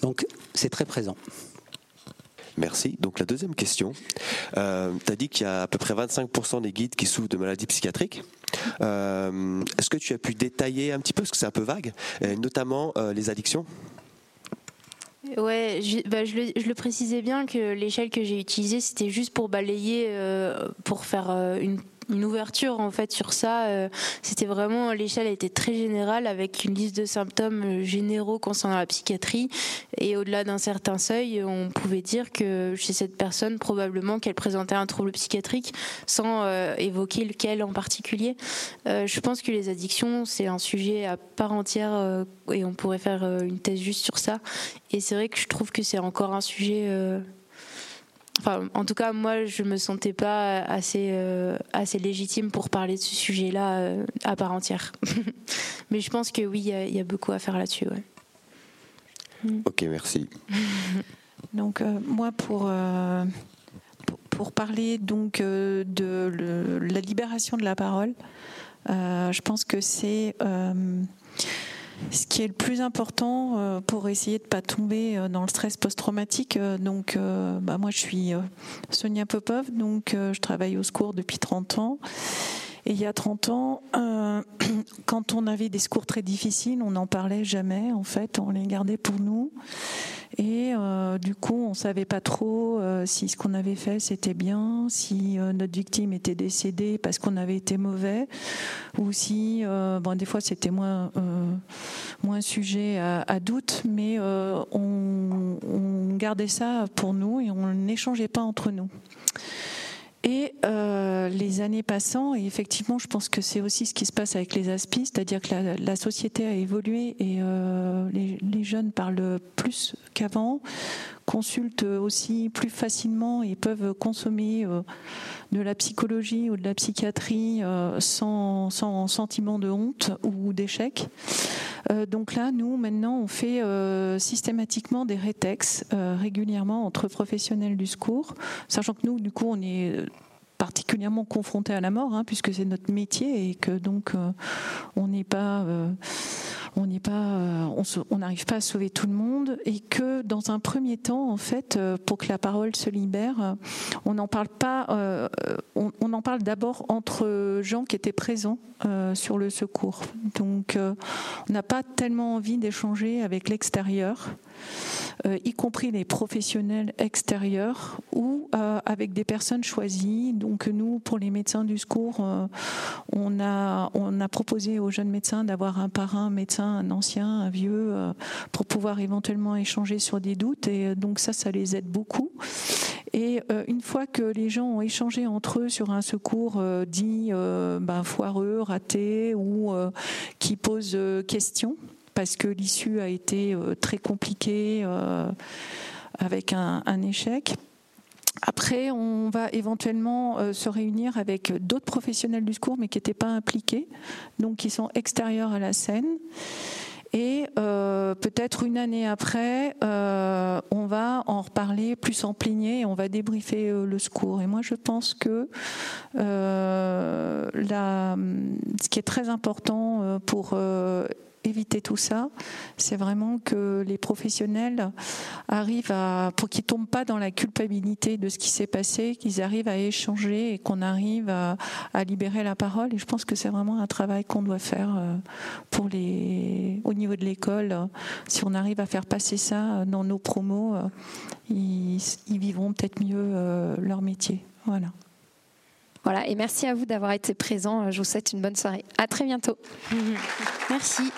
Donc c'est très présent. Merci. Donc la deuxième question, euh, tu as dit qu'il y a à peu près 25% des guides qui souffrent de maladies psychiatriques. Euh, est-ce que tu as pu détailler un petit peu, parce que c'est un peu vague, notamment euh, les addictions? Ouais, bah, je, le, précisais bien que l'échelle que j'ai utilisée, c'était juste pour balayer, pour faire une une ouverture en fait sur ça. Euh, c'était vraiment l'échelle était très générale avec une liste de symptômes euh, généraux concernant la psychiatrie et au-delà d'un certain seuil, on pouvait dire que chez cette personne probablement qu'elle présentait un trouble psychiatrique sans euh, évoquer lequel en particulier. je pense que les addictions c'est un sujet à part entière et on pourrait faire une thèse juste sur ça. Et c'est vrai que je trouve que c'est encore un sujet en tout cas, moi, je me sentais pas assez, euh, assez légitime pour parler de ce sujet-là euh, à part entière. Mais je pense que oui, il y, a beaucoup à faire là-dessus. Mm. Ok, merci. donc, euh, moi, pour, pour, parler donc, de la libération de la parole, je pense que c'est ce qui est le plus important euh, pour essayer de ne pas tomber euh, dans le stress post-traumatique. Euh, donc, bah, moi, je suis Sonia Popov, donc je travaille au secours depuis 30 ans. Et il y a 30 ans, quand on avait des secours très difficiles, on n'en parlait jamais, en fait, on les gardait pour nous. Et euh, du coup, on savait pas trop euh, si ce qu'on avait fait c'était bien, si euh, notre victime était décédée parce qu'on avait été mauvais, ou si, bon, des fois c'était moins moins sujet à, doute, mais on, on gardait ça pour nous et on n'échangeait pas entre nous. Et euh, les années passant, et effectivement, je pense que c'est aussi ce qui se passe avec les aspis, c'est-à-dire que la, société a évolué et euh, les, jeunes parlent plus qu'avant, consultent aussi plus facilement et peuvent consommer euh, de la psychologie ou de la psychiatrie euh, sans, sans, sentiment de honte ou d'échec. Euh, donc là, nous, maintenant, on fait systématiquement des rétex régulièrement entre professionnels du secours, sachant que nous, du coup, on est particulièrement confrontés à la mort, hein, puisque c'est notre métier et que donc on n'est pas on n'est pas, euh, on n'arrive pas à sauver tout le monde et que dans un premier temps, en fait, euh, pour que la parole se libère, euh, on n'en parle pas, on, en parle d'abord entre gens qui étaient présents sur le secours. Donc, on n'a pas tellement envie d'échanger avec l'extérieur. Euh, y compris les professionnels extérieurs ou euh, avec des personnes choisies. Nous, pour les médecins du secours, euh, on, a, on a proposé aux jeunes médecins d'avoir un parrain un médecin, un ancien, un vieux, pour pouvoir éventuellement échanger sur des doutes. Et donc ça, ça les aide beaucoup. Et une fois que les gens ont échangé entre eux sur un secours dit ben, foireux, raté ou qui pose question, parce que l'issue a été euh, très compliquée euh, avec un, échec. Après, on va éventuellement euh, se réunir avec d'autres professionnels du secours, mais qui n'étaient pas impliqués, donc qui sont extérieurs à la scène. Et euh, peut-être une année après, euh, on va en reparler plus en plénier et on va débriefer le secours. Et moi, je pense que ce qui est très important pour éviter tout ça, c'est vraiment que les professionnels arrivent à, pour qu'ils tombent pas dans la culpabilité de ce qui s'est passé, qu'ils arrivent à échanger et qu'on arrive à, libérer la parole. Et je pense que c'est vraiment un travail qu'on doit faire euh, pour les, au niveau de l'école. Si on arrive à faire passer ça dans nos promos, euh, ils, ils vivront peut-être mieux euh, leur métier. Voilà. Voilà, et merci à vous d'avoir été présent. Je vous souhaite une bonne soirée. À très bientôt. Merci.